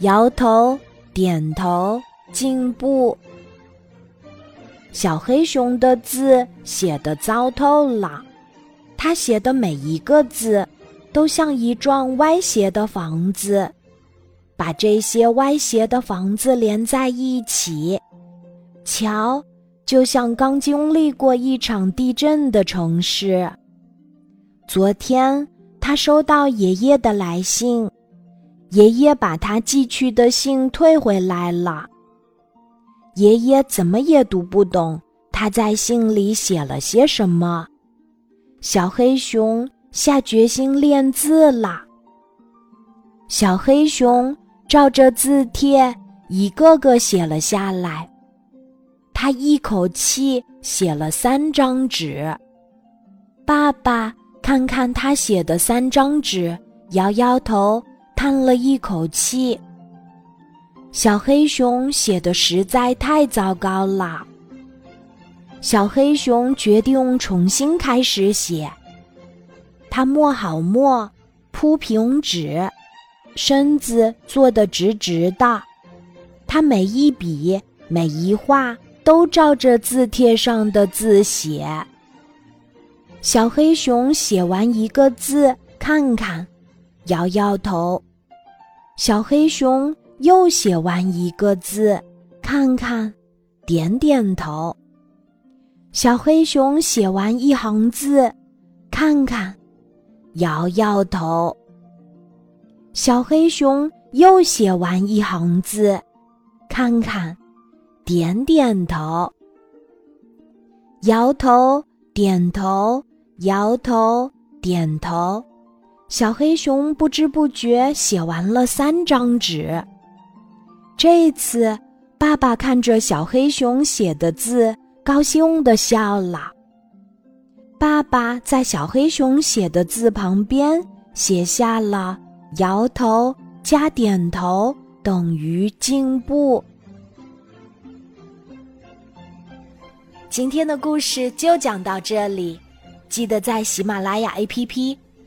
摇头，点头，进步。小黑熊的字写得糟透了，他写的每一个字，都像一幢歪斜的房子，把这些歪斜的房子连在一起，瞧，就像刚经历过一场地震的城市。昨天，他收到爷爷的来信，爷爷把他寄去的信退回来了。爷爷怎么也读不懂他在信里写了些什么。小黑熊下决心练字了。小黑熊照着字帖一个个写了下来。他一口气写了三张纸。爸爸看看他写的三张纸，摇摇头，叹了一口气。小黑熊写的实在太糟糕了。小黑熊决定重新开始写。他磨好墨，铺平纸，身子坐得直直的。他每一笔、每一画都照着字帖上的字写。小黑熊写完一个字，看看，摇摇头。小黑熊。又写完一个字，看看，点点头。小黑熊写完一行字，看看，摇摇头。小黑熊又写完一行字，看看，点点头。摇头，点头，摇头，点头。小黑熊不知不觉写完了三张纸。这一次，爸爸看着小黑熊写的字，高兴地笑了。爸爸在小黑熊写的字旁边写下了“摇头加点头等于进步”。今天的故事就讲到这里，记得在喜马拉雅 APP